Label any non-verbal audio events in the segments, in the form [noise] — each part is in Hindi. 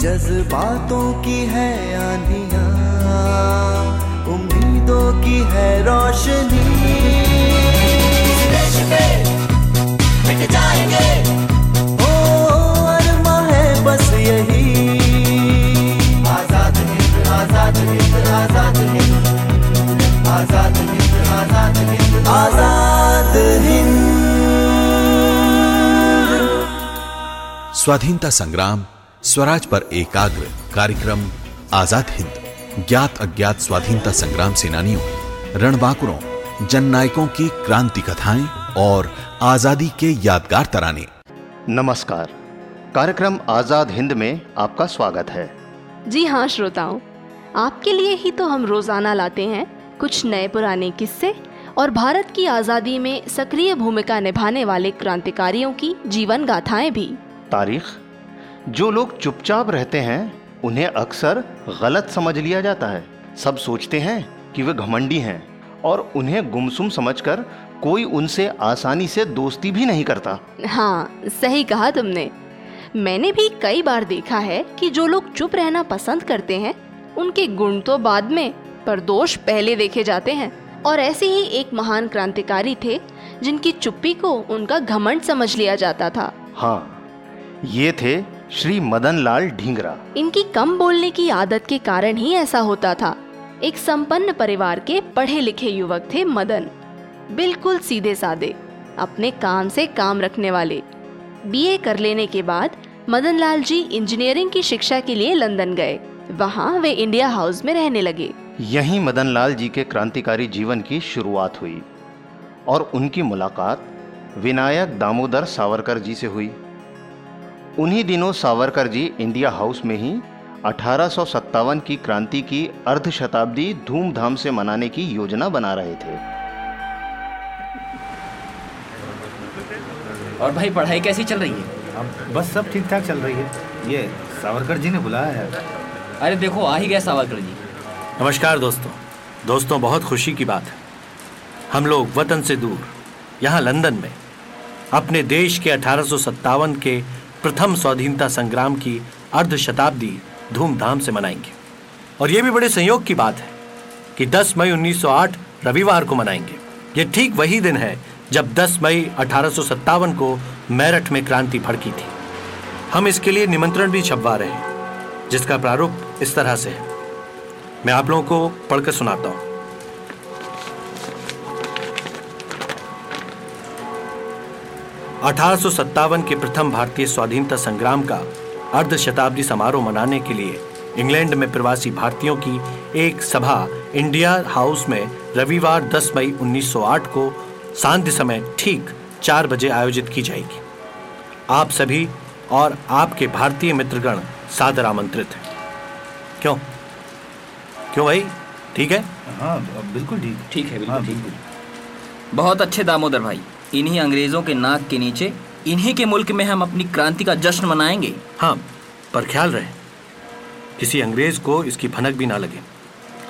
जज्बातों की है आंधिया उम्मीदों की है रोशनी। जाएँगे। स्वाधीनता संग्राम स्वराज पर एकाग्र कार्यक्रम आज़ाद हिंद ज्ञात अज्ञात स्वाधीनता संग्राम सेनानियों रणबांकुरों जननायकों की क्रांति कथाएँ और आज़ादी के यादगार तराने। नमस्कार। कार्यक्रम आज़ाद हिंद में आपका स्वागत है। जी हाँ श्रोताओं। आपके लिए ही तो हम रोज़ाना लाते हैं कुछ नए पुराने किस्से और भारत की आज़ादी में सक्रिय भूमिका निभाने वाले क्रांतिकारियों की जीवन गाथाएँ भी। तारीख। जो लोग चुपचाप रहते हैं उन्हें अक्सर गलत समझ लिया जाता है। सब सोचते हैं कि वे घमंडी हैं और उन्हें गुमसुम समझकर कोई उनसे आसानी से दोस्ती भी नहीं करता। हाँ सही कहा तुमने। मैंने भी कई बार देखा है कि जो लोग चुप रहना पसंद करते हैं उनके गुण तो बाद में पर दोष पहले देखे जाते हैं। और ऐसे ही एक महान क्रांतिकारी थे जिनकी चुप्पी को उनका घमंड समझ लिया जाता था। हाँ ये थे श्री मदन लाल ढींगरा। इनकी कम बोलने की आदत के कारण ही ऐसा होता था। एक संपन्न परिवार के पढ़े लिखे युवक थे मदन। बिल्कुल सीधे सादे अपने काम से काम रखने वाले। बीए कर लेने के बाद मदन लाल जी इंजीनियरिंग की शिक्षा के लिए लंदन गए। वहाँ वे इंडिया हाउस में रहने लगे। यहीं मदन लाल जी के क्रांतिकारी जीवन की शुरुआत हुई और उनकी मुलाकात विनायक दामोदर सावरकर जी से हुई। उन्हीं दिनों सावरकर जी इंडिया हाउस में ही अठारह की क्रांति की अर्ध शताब्दी धूमधाम से मनाने की योजना बना रहे थे। और भाई पढ़ाई कैसी चल रही है? अब बस सब ठीक ठाक चल रही है। ये सावरकर जी ने बुलाया है। अरे देखो आ ही गया सावरकर जी। नमस्कार दोस्तों। दोस्तों बहुत खुशी की बात है। हम लोग वतन से दूर यहाँ लंदन में अपने देश के अठारह के प्रथम स्वाधीनता संग्राम की अर्ध शताब्दी धूमधाम से मनाएँगे। और यह भी बड़े संयोग की बात है कि 10 मई 1908 रविवार को मनाएँगे। ये ठीक वही दिन है जब 10 मई अठारह को मेरठ में क्रांति भड़की थी। हम इसके लिए निमंत्रण भी छपवा रहे हैं, जिसका प्रारूप इस तरह से है। मैं आप लोगों को पढ़कर सुनाता हूँ। अठारह सौ सत्तावन के प्रथम भारतीय स्वाधीनता संग्राम का अर्ध शताब्दी समारोह मनाने के लिए इंग्लैंड में प्रवासी भारतीयों की एक सभा इंडिया हाउस में रविवार 10 मई 1908 को शांति समय ठीक चार बजे आयोजित की जाएगी। आप सभी और आपके भारतीय मित्रगण सादर आमंत्रित हैं। क्यों? क्यों भाई? ठीक है? हाँ बिल्कुल ठीक। ठीक है बिल्कुल हाँ, ठीक बहुत अच्छे दामोदर भाई। इन्हीं अंग्रेज़ों के नाक के नीचे इन्हीं के मुल्क में हम अपनी क्रांति का जश्न मनाएँगे। हाँ पर ख्याल रहे किसी अंग्रेज़ को इसकी भनक भी ना लगे।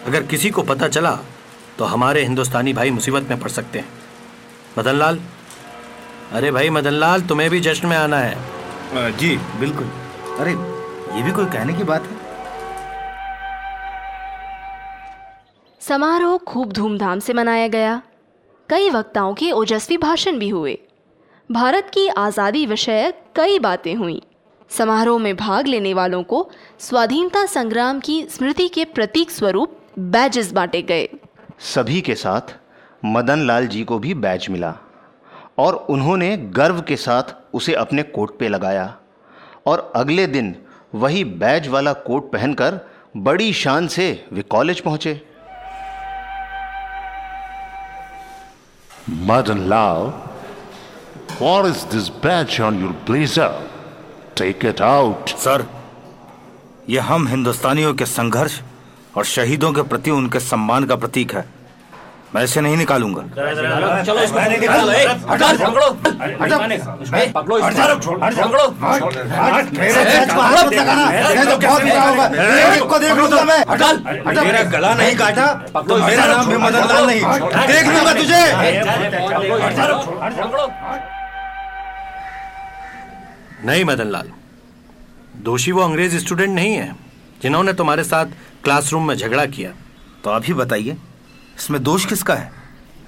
अगर किसी को पता चला तो हमारे हिंदुस्तानी भाई मुसीबत में पड़ सकते हैं। मदन लाल अरे भाई मदन लाल तुम्हें भी जश्न में आना है। जी बिल्कुल। अरे ये भी कोई कहने की बात है? समारोह खूब धूमधाम से मनाया गया। कई वक्ताओं के ओजस्वी भाषण भी हुए। भारत की आज़ादी विषय कई बातें हुई। समारोह में भाग लेने वालों को स्वाधीनता संग्राम की स्मृति के प्रतीक स्वरूप बैजेस बांटे गए। सभी के साथ मदन लाल जी को भी बैज मिला और उन्होंने गर्व के साथ उसे अपने कोट पे लगाया और अगले दिन वही बैज वाला कोट पहनकर बड़ी शान से वे कॉलेज पहुँचे। Madan love, what is this badge on your blazer? Take it out. Sir ये हम हिंदुस्तानियों के संघर्ष और शहीदों के प्रति उनके सम्मान का प्रतीक है मैं इसे नहीं निकालूँगा चलो इसको निकालो ए, हटा पकड़ो पकड़ो इसको पकड़ो मेरा गला नहीं काटा तो मेरा नाम भी मदन लाल नहीं देख लूँगा तुझे नहीं मदन लाल दोषी वो अंग्रेज़ स्टूडेंट नहीं है जिन्होंने तुम्हारे साथ क्लासरूम में झगड़ा किया तो आप ही बताइए इसमें दोष किसका है?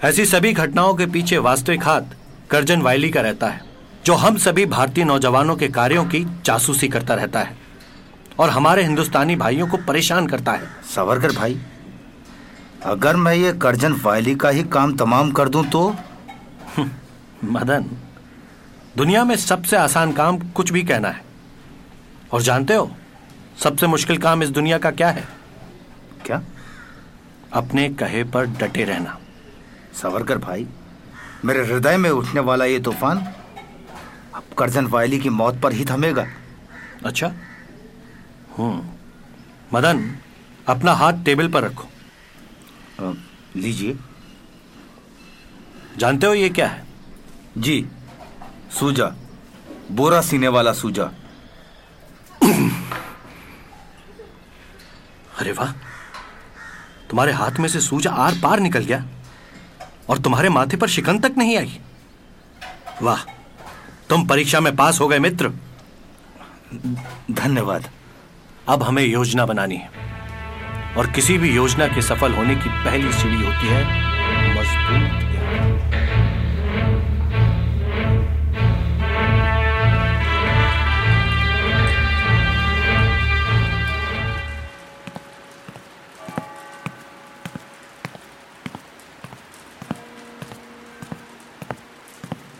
ऐसी सभी घटनाओं के पीछे वास्तविक हाथ कर्जन वाइली का रहता है जो हम सभी भारतीय नौजवानों के कार्यों की जासूसी करता रहता है और हमारे हिंदुस्तानी भाइयों को परेशान करता है। सावरकर भाई अगर मैं ये कर्जन वायली का ही काम तमाम कर दूँ तो? मदन दुनिया में सबसे आसान काम कुछ भी कहना है। और जानते हो सबसे मुश्किल काम इस दुनिया का क्या है? अपने कहे पर डटे रहना। सावरकर भाई मेरे हृदय में उठने वाला ये तूफ़ान अब कर्जन वायली की मौत पर ही थमेगा। अच्छा? हम्म। मदन अपना हाथ टेबल पर रखो। लीजिए। जानते हो ये क्या है? जी सूजा बोरा सीने वाला सूजा। अरे वाह! तुम्हारे हाथ में से सूजा आर पार निकल गया और तुम्हारे माथे पर शिकन तक नहीं आई। वाह तुम परीक्षा में पास हो गए मित्र। धन्यवाद। अब हमें योजना बनानी है और किसी भी योजना के सफल होने की पहली सीढ़ी होती है मज़बूत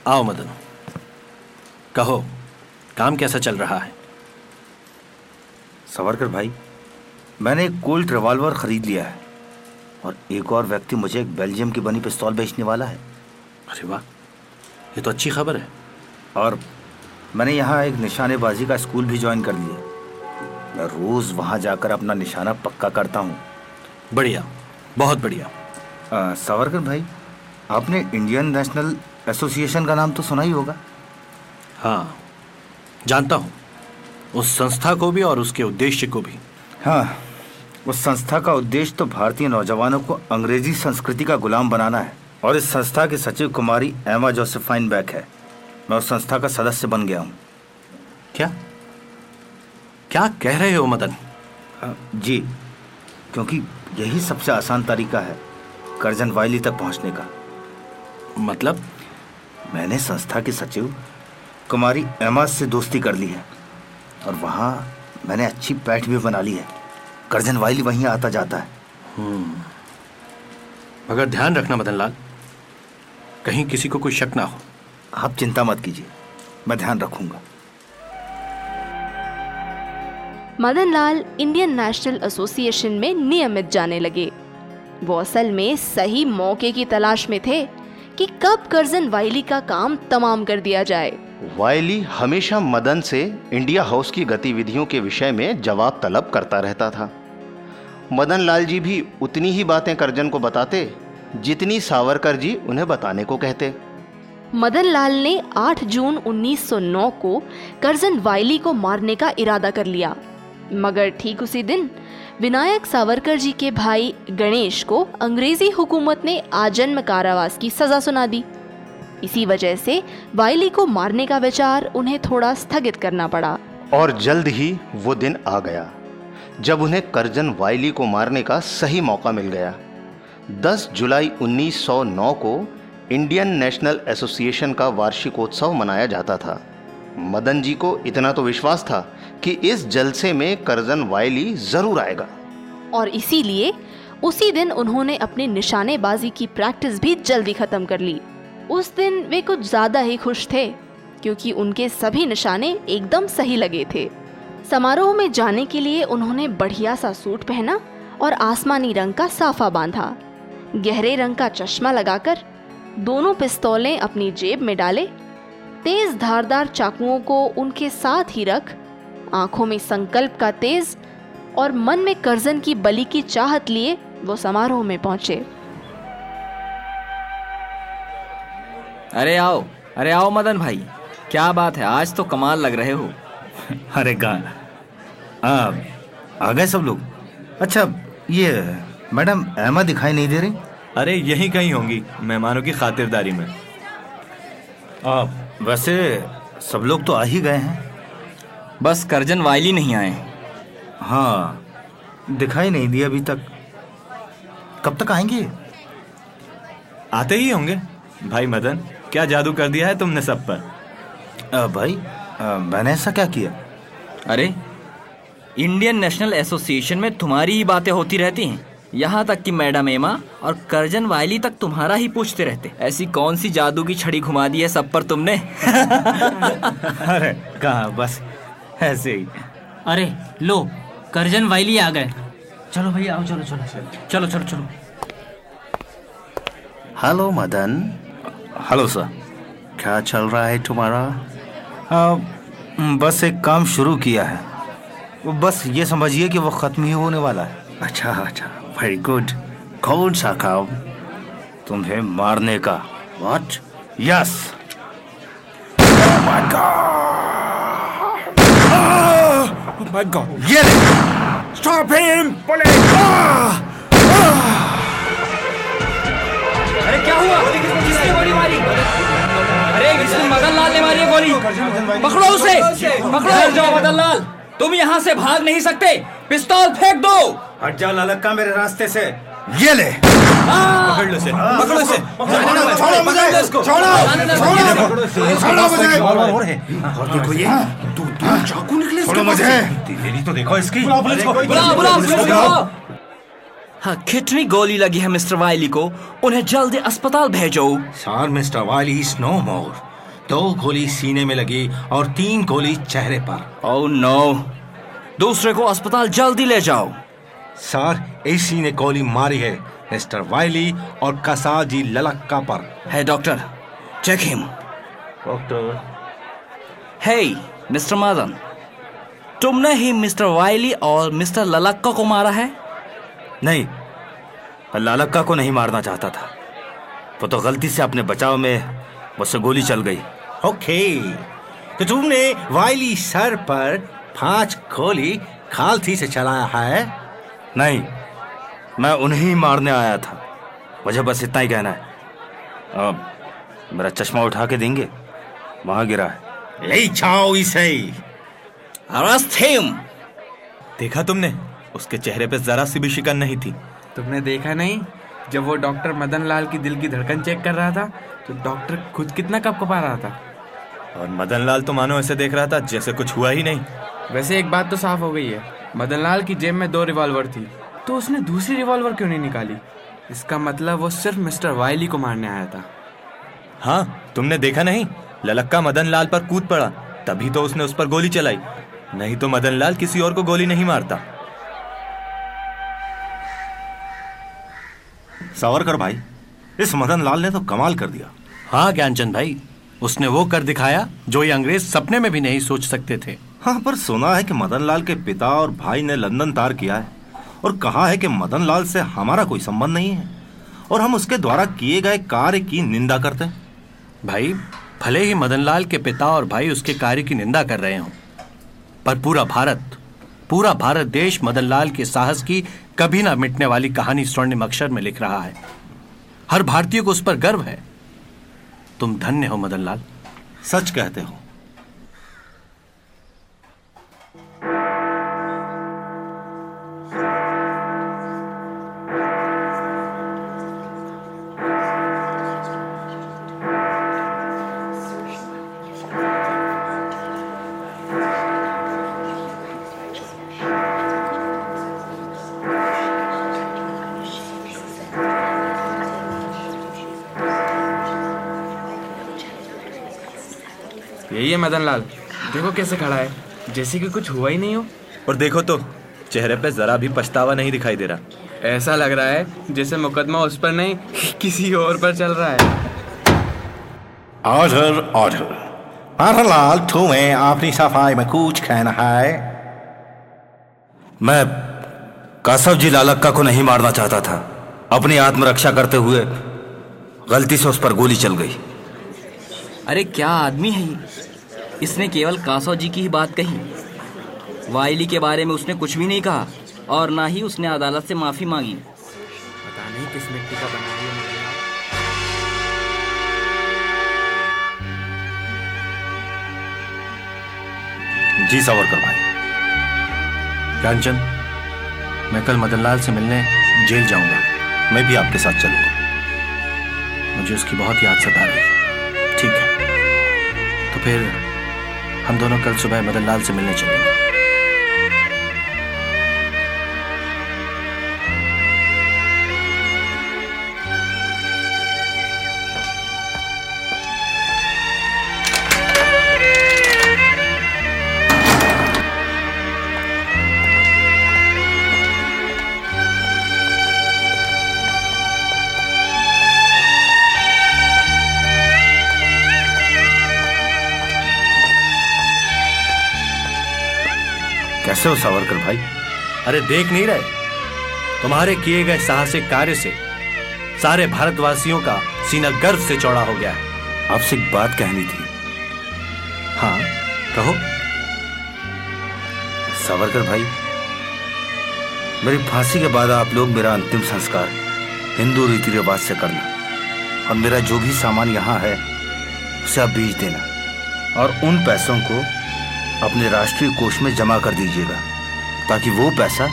आओ मदन। कहो काम कैसा चल रहा है? सावरकर भाई मैंने एक कोल्ट रिवॉल्वर खरीद लिया है और एक और व्यक्ति मुझे एक बेल्जियम की बनी पिस्तौल बेचने वाला है। अरे वाह ये तो अच्छी खबर है। और मैंने यहाँ एक निशानेबाजी का स्कूल भी ज्वाइन कर लिया। मैं रोज वहाँ जाकर अपना निशाना पक्का करता हूँ। बढ़िया बहुत बढ़िया। सावरकर भाई आपने इंडियन नेशनल एसोसिएशन का नाम तो सुना ही होगा। हाँ जानता हूँ। उस संस्था को भी और उसके उद्देश्य को भी। हाँ उस संस्था का उद्देश्य तो भारतीय नौजवानों को अंग्रेज़ी संस्कृति का गुलाम बनाना है। और इस संस्था की सचिव कुमारी एमा जोसेफाइन बैक है। मैं उस संस्था का सदस्य बन गया हूँ। क्या? क्या कह रहे हो मदन? जी क्योंकि यही सबसे आसान तरीका है करजन वायली तक पहुँचने का। मतलब? मैंने संस्था के सचिव कुमारी एमा से दोस्ती कर ली है। और वहाँ मैंने अच्छी पैठ भी बना ली है। करजन वाइली वहीं आता जाता है। मगर ध्यान रखना मदन लाल कहीं किसी को कोई शक ना हो। आप चिंता मत कीजिए मैं ध्यान रखूँगा। Madan Lal Indian national association में नियमित जाने लगे। वो असल में सही मौके की तलाश में थे। कि कब कर्जन वाइली का काम तमाम कर दिया जाए। वायली हमेशा मदन से इंडिया हाउस की गतिविधियों के विषय में जवाब तलब करता रहता था। मदन लाल जी भी उतनी ही बातें करजन को बताते जितनी सावरकर जी उन्हें बताने को कहते। मदन लाल ने 8 जून 1909 को कर्जन वाइली को मारने का इरादा कर लिया। मगर ठीक उसी दिन विनायक सावरकर जी के भाई गणेश को अंग्रेज़ी हुकूमत ने आजन्म कारावास की सजा सुना दी। इसी वजह से वाइली को मारने का विचार उन्हें थोड़ा स्थगित करना पड़ा। और जल्द ही वो दिन आ गया, जब उन्हें करजन वायली को मारने का सही मौका मिल गया। 10 जुलाई 1909 को इंडियन नेशनल एसोसिएशन का वार्षिकोत्सव मनाया जाता था। मदन जी को इतना तो विश्वास था कि इस जलसे में करजन वायली ज़रूर आएगा। और इसीलिए उसी दिन उन्होंने अपनी निशानेबाजी की प्रैक्टिस भी जल्दी खत्म कर ली। उस दिन वे कुछ ज़्यादा ही खुश थे, क्योंकि उनके सभी निशाने एकदम सही लगे थे। समारोह में जाने के लिए उन्होंने बढ़िया सा सूट पहना और आसमानी रंग का साफा बांधा। गहरे रंग का चश्मा लगाकर दोनों पिस्तौलें अपनी जेब में डाले। तेज धारदार चाकुओं को उनके साथ ही रख आँखों में संकल्प का तेज और मन में कर्जन की बलि की चाहत लिए वो समारोह में पहुँचे। अरे आओ अरे आओ मदन भाई क्या बात है? आज तो कमाल लग रहे हो। [laughs] अरे आ, आ गए सब लोग। अच्छा ये मैडम अहमद दिखाई नहीं दे रही? अरे यहीं कहीं होंगी मेहमानों की खातिरदारी में। आ, वैसे सब लोग तो आ ही गए हैं। बस करजन वायली नहीं आए। हाँ दिखाई नहीं दिया अभी तक। कब तक आएँगे? आते ही होंगे। भाई मदन क्या जादू कर दिया है तुमने सब पर? आ, भाई आ, मैंने ऐसा क्या किया? अरे इंडियन नेशनल एसोसिएशन में तुम्हारी ही बातें होती रहती हैं। यहाँ तक कि मैडम एमा और करजन वायली तक तुम्हारा ही पूछते रहते। ऐसी कौन सी जादू की छड़ी घुमा दी है सब पर तुमने? [laughs] अरे कहा बस। ऐसे ही। अरे लो करजन वाइली आ गए। चलो भैया आओ चलो चलो। चलो चलो चलो। हेलो मदन। हेलो सर क्या चल रहा है तुम्हारा? आ, बस एक काम शुरू किया है। वो बस ये समझिए कि वो खत्म ही होने वाला है। अच्छा अच्छा वेरी गुड कौन सा काम? तुम्हें मारने का। व्हाट यस ये ले स्टॉप हिम अरे क्या हुआ? किसने गोली मारी? अरे किसने मदन लाल ने मारी है गोली? पकड़ो उसे। पकड़ो। जाओ मदन लाल। तुम यहाँ से भाग नहीं सकते। पिस्तौल फेंक दो। हट जाओ ललक्का मेरे रास्ते से। ये ले पकड़ लो इसे पकड़ो इसे छोड़ो मुझे इसको छोड़ो छोड़ो छोड़ो मुझे और देखो ये तू तू चाकू निकले मुझे तेरी तो देखो इसकी हाँ कितनी गोली लगी है मिस्टर वाइली को उन्हें जल्दी अस्पताल भेजो sir mister Wyllie is no more दो गोली सीने में लगी और तीन गोली चेहरे पर ओह नो दूसरे को अस्पताल जल्दी ले जाओ सर इसी ने गोली मारी है मिस्टर वाइली और कसाजी ललक्का पर। Hey doctor. Check him. Doctor. Hey mister Madan. तुमने ही मिस्टर वाइली और मिस्टर ललक्का को मारा है? नहीं लालक्का को नहीं मारना चाहता था। वो तो गलती से अपने बचाव में मुझसे गोली चल गई। ओके तो तुमने वाइली सर पर पाँच गोली खालती से चलाया है? नहीं मैं उन्हें ही मारने आया था। मुझे बस इतना ही कहना है। अब मेरा चश्मा उठा के देंगे। वहाँ गिरा है। ले जाओ इसे। अरेस्ट हिम देखा तुमने? उसके चेहरे पे जरा सी भी शिकन नहीं थी। तुमने देखा नहीं? जब वो डॉक्टर मदन लाल की दिल की धड़कन चेक कर रहा था तो डॉक्टर खुद कितना कप कपा रहा था। और मदन लाल तो मानो ऐसे देख रहा था जैसे कुछ हुआ ही नहीं। वैसे एक बात तो साफ़ हो गई है। मदन लाल की जेब में दो रिवॉल्वर थी। तो उसने दूसरी रिवॉल्वर क्यों नहीं निकाली? इसका मतलब वो सिर्फ़ मिस्टर वाइली को मारने आया था। हाँ तुमने देखा नहीं? ललक्का मदन लाल पर कूद पड़ा। तभी तो उसने उस पर गोली चलाई। नहीं तो मदन लाल किसी और को गोली नहीं मारता। सावरकर भाई इस मदन लाल ने तो कमाल कर दिया। हाँ ज्ञानचंद भाई उसने वो कर दिखाया जो ये अंग्रेज़ सपने में भी नहीं सोच सकते थे। हाँ पर सुना है कि मदन लाल के पिता और भाई ने लंदन तार किया है। और कहा है कि मदन लाल से हमारा कोई संबंध नहीं है और हम उसके द्वारा किए गए कार्य की निंदा करते हैं। भाई भले ही मदन लाल के पिता और भाई उसके कार्य की निंदा कर रहे हों पर पूरा भारत पूरा भारत देश मदन लाल के साहस की कभी ना मिटने वाली कहानी स्वर्णिम अक्षर में लिख रहा है। हर भारतीय को उस पर गर्व है। तुम धन्य हो मदन लाल सच कहते हो। मदन लाल देखो कैसे खड़ा है। जैसे कि कुछ हुआ ही नहीं हो। और देखो तो चेहरे पे जरा भी पछतावा नहीं दिखाई दे रहा। ऐसा लग रहा है जैसे मुकदमा उस पर नहीं किसी और पर चल रहा है। ऑर्डर ऑर्डर पारालाल तुम्हें अपनी सफ़ाई में कुछ कहना है मैं कासव जी लालक्का को नहीं मारना चाहता था। अपनी आत्मरक्षा करते हुए गलती से उस पर गोली चल गई। अरे क्या आदमी है ये? इसने केवल कासो जी की ही बात कही। वाइली के बारे में उसने कुछ भी नहीं कहा और ना ही उसने अदालत से माफ़ी मांगी। पता नहीं किस मिट्टी का बना है जी सावरकर भाई। ज्ञानचंद मैं कल मदनलाल से मिलने जेल जाऊँगा। मैं भी आपके साथ चलूँगा। मुझे उसकी बहुत याद सता रही है। ठीक है। तो फिर हम दोनों कल सुबह मदनलाल से मिलने चलेंगे। कैसे हो सावरकर भाई। अरे देख नहीं रहे? तुम्हारे किए गए साहसिक कार्य से सारे भारतवासियों का सीना गर्व से चौड़ा हो गया है। आपसे एक बात कहनी थी। हाँ कहो। सावरकर भाई मेरी फांसी के बाद आप लोग मेरा अंतिम संस्कार हिंदू रीति रिवाज से करना। और मेरा जो भी सामान यहाँ है उसे आप बेच देना। और उन पैसों को अपने राष्ट्रीय कोष में जमा कर दीजिएगा, ताकि वो पैसा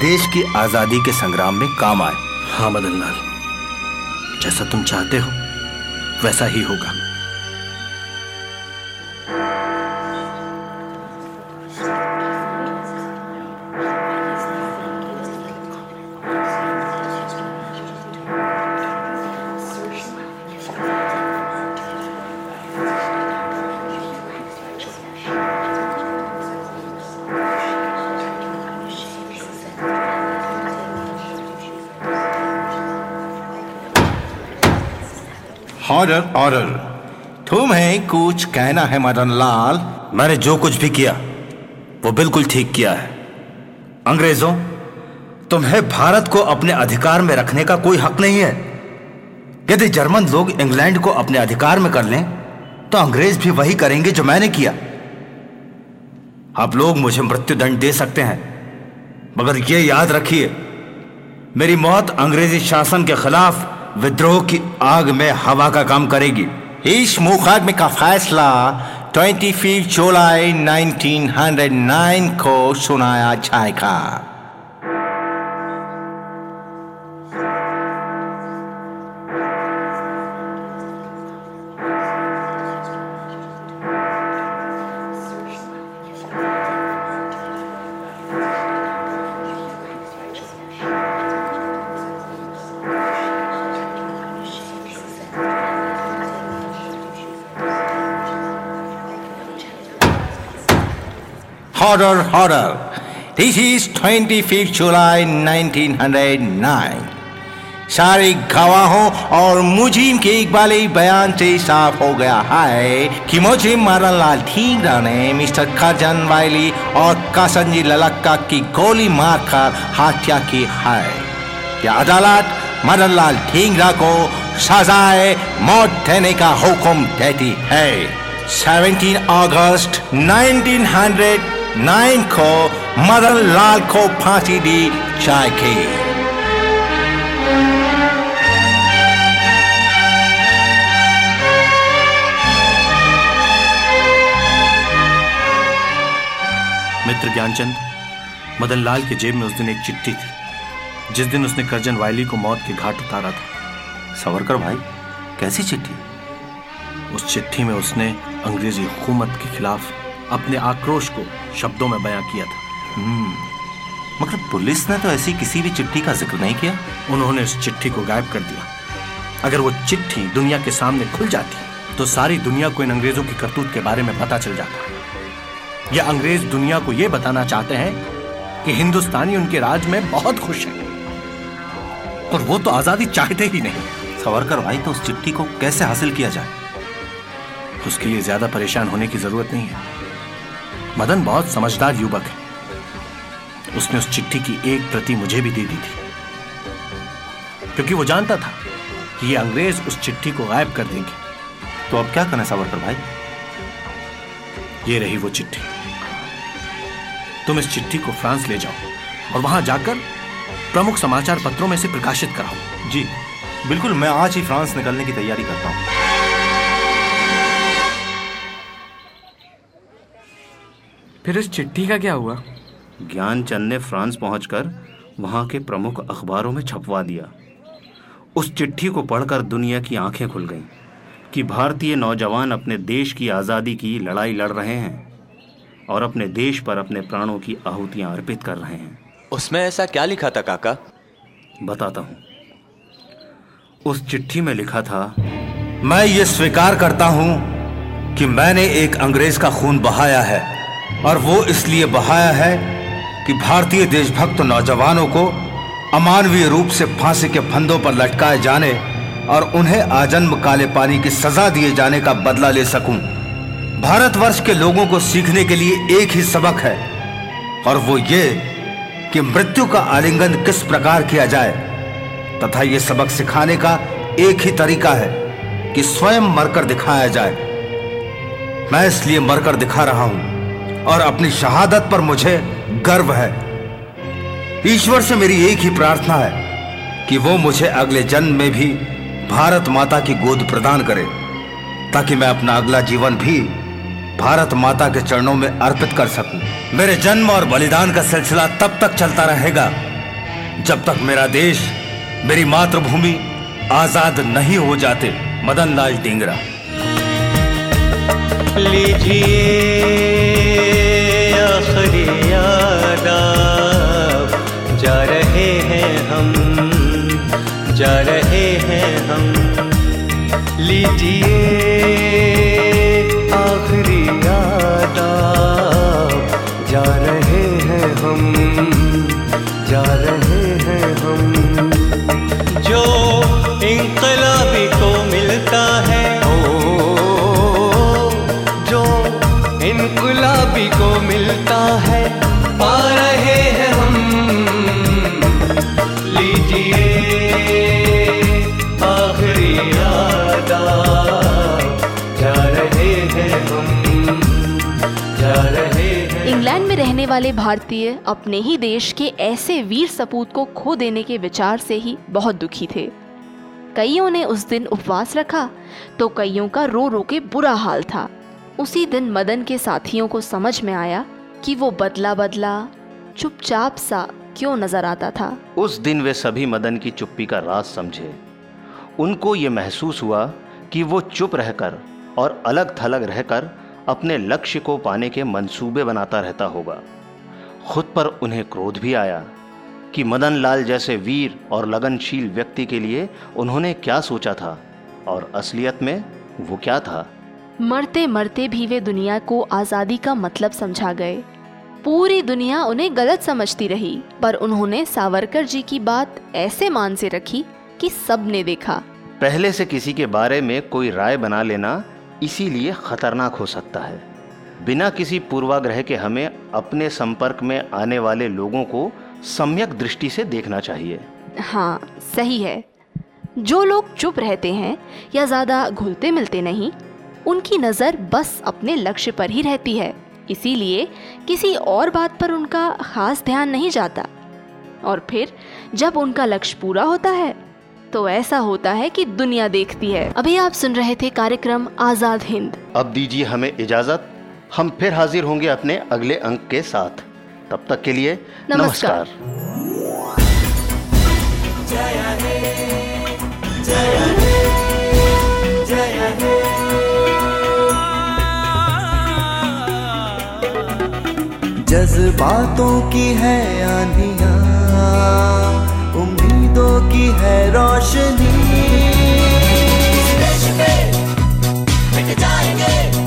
देश की आज़ादी के संग्राम में काम आए। हाँ मदन लाल जैसा तुम चाहते हो, वैसा ही होगा। ऑर्डर ऑर्डर तुम्हें कुछ कहना है, मदन लाल? मैंने जो कुछ भी किया, वो बिल्कुल ठीक किया है। अंग्रेज़ों, तुम्हें भारत को अपने अधिकार में रखने का कोई हक नहीं है। यदि जर्मन लोग इंग्लैंड को अपने अधिकार में कर लें तो अंग्रेज़ भी वही करेंगे जो मैंने किया। आप लोग मुझे मृत्युदंड दे सकते हैं, मगर यह याद रखिए, मेरी मौत अंग्रेज़ी शासन के खिलाफ विद्रोह की आग में हवा का काम करेगी। इस मुकदमे का फैसला 25 जुलाई 1909 को सुनाया जाएगा। Order, order. This is 25th July 1909. सारे गवाहों और मुजिम के इकबाली बयान से साफ़ हो गया है कि मुझे मदन लाल ठीकरा ने मिस्टर करजन वाइली और कासनजी ललक्का की गोली मारकर हत्या की है यह अदालत मदन लाल ठीकरा को सजाए मौत देने का हुक्म देती है 17 अगस्त 1909 को मदन लाल को फांसी दी जाएगी मित्र ज्ञानचंद मदन लाल के जेब में उस दिन एक चिट्ठी थी जिस दिन उसने करजन वायली को मौत के घाट उतारा था। सावरकर भाई कैसी चिट्ठी? उस चिट्ठी में उसने अंग्रेज़ी हुकूमत के खिलाफ अपने आक्रोश को शब्दों में बयां किया था। हम्म, मगर पुलिस ने तो ऐसी किसी भी चिट्ठी का ज़िक्र नहीं किया। उन्होंने उस चिट्ठी को गायब कर दिया। अगर वो चिट्ठी दुनिया के सामने खुल जाती तो सारी दुनिया को इन अंग्रेज़ों की करतूत के बारे में पता चल जाता। यह अंग्रेज़ दुनिया को यह बताना चाहते हैं कि हिंदुस्तानी उनके राज में बहुत खुश है। और वो तो आज़ादी चाहते ही नहीं। सावरकर भाई तो उस चिट्ठी को कैसे हासिल किया जाए? उसके लिए ज़्यादा परेशान होने की ज़रूरत नहीं है। मदन बहुत समझदार युवक है। उसने उस चिट्ठी की एक प्रति मुझे भी दे दी थी। क्योंकि वो जानता था कि ये अंग्रेज़ उस चिट्ठी को गायब कर देंगे। तो अब क्या करें सावरकर भाई? ये रही वो चिट्ठी। तुम इस चिट्ठी को फ्रांस ले जाओ और वहाँ जाकर प्रमुख समाचार पत्रों में से प्रकाशित कराओ। जी बिल्कुल मैं आज ही फ्रांस निकलने की तैयारी करता हूँ। फिर इस चिट्ठी का क्या हुआ? ज्ञानचंद ने फ्रांस पहुंचकर वहाँ के प्रमुख अखबारों में छपवा दिया। उस चिट्ठी को पढ़कर दुनिया की आँखें खुल गईं कि भारतीय नौजवान अपने देश की आज़ादी की लड़ाई लड़ रहे हैं और अपने देश पर अपने प्राणों की आहुतियाँ अर्पित कर रहे हैं। उसमें ऐसा क्या लिखा था काका? बताता हूँ। उस चिट्ठी में लिखा था मैं ये स्वीकार करता हूँ कि मैंने एक अंग्रेज़ का खून बहाया है। और वो इसलिए बहाया है कि भारतीय देशभक्त नौजवानों को अमानवीय रूप से फांसी के फंदों पर लटकाए जाने और उन्हें आजन्म काले पानी की सजा दिए जाने का बदला ले सकूँ। भारतवर्ष के लोगों को सीखने के लिए एक ही सबक है, और वो ये कि मृत्यु का आलिंगन किस प्रकार किया जाए, तथा ये सबक सिखाने का एक ही तरीका है कि स्वयं मरकर दिखाया जाए। मैं इसलिए मरकर दिखा रहा हूँ और अपनी शहादत पर मुझे गर्व है। ईश्वर से मेरी एक ही प्रार्थना है कि वो मुझे अगले जन्म में भी भारत माता की गोद प्रदान करे, ताकि मैं अपना अगला जीवन भी भारत माता के चरणों में अर्पित कर सकूँ। मेरे जन्म और बलिदान का सिलसिला तब तक चलता रहेगा, जब तक मेरा देश, मेरी मातृभूमि आज़ाद नहीं हो जाते। मदन लाल डिंगरा लीजिए आखिरी आदाब। जा रहे हैं हम जा रहे हैं हम। लीजिए इनकलाबी को मिलता है। पा रहे हैं हम। लीजिए आखिरी जा रहे हैं हम। जा रहे इंग्लैंड में रहने वाले भारतीय अपने ही देश के ऐसे वीर सपूत को खो देने के विचार से ही बहुत दुखी थे। कईयों ने उस दिन उपवास रखा तो कईयों का रो रो के बुरा हाल था। उसी दिन मदन के साथियों को समझ में आया कि वो बदला बदला, चुपचाप सा क्यों नज़र आता था। उस दिन वे सभी मदन की चुप्पी का राज समझे। उनको ये महसूस हुआ कि वो चुप रहकर और अलग थलग रहकर अपने लक्ष्य को पाने के मंसूबे बनाता रहता होगा। खुद पर उन्हें क्रोध भी आया कि मदन लाल जैसे वीर और लगनशील व्यक्ति के लिए उन्होंने क्या सोचा था और असलियत में वो क्या था। मरते मरते भी वे दुनिया को आज़ादी का मतलब समझा गए। पूरी दुनिया उन्हें गलत समझती रही पर उन्होंने सावरकर जी की बात ऐसे मान से रखी कि सबने देखा। पहले से किसी के बारे में कोई राय बना लेना इसीलिए खतरनाक हो सकता है। बिना किसी पूर्वाग्रह के हमें अपने संपर्क में आने वाले लोगों को सम्यक दृष्टि से देखना चाहिए। हाँ सही है। जो लोग चुप रहते हैं या ज़्यादा घुलते मिलते नहीं उनकी नज़र बस अपने लक्ष्य पर ही रहती है। इसीलिए किसी और बात पर उनका खास ध्यान नहीं जाता। और फिर जब उनका लक्ष्य पूरा होता है तो ऐसा होता है कि दुनिया देखती है। अभी आप सुन रहे थे कार्यक्रम आज़ाद हिंद। अब दीजिए हमें इजाज़त। हम फिर हाजिर होंगे अपने अगले अंक के साथ। तब तक के लिए नमस्कार। नमस्कार। जय हे जय जज्बातों की है आनिया उम्मीदों की है रोशनी। जाएँगे।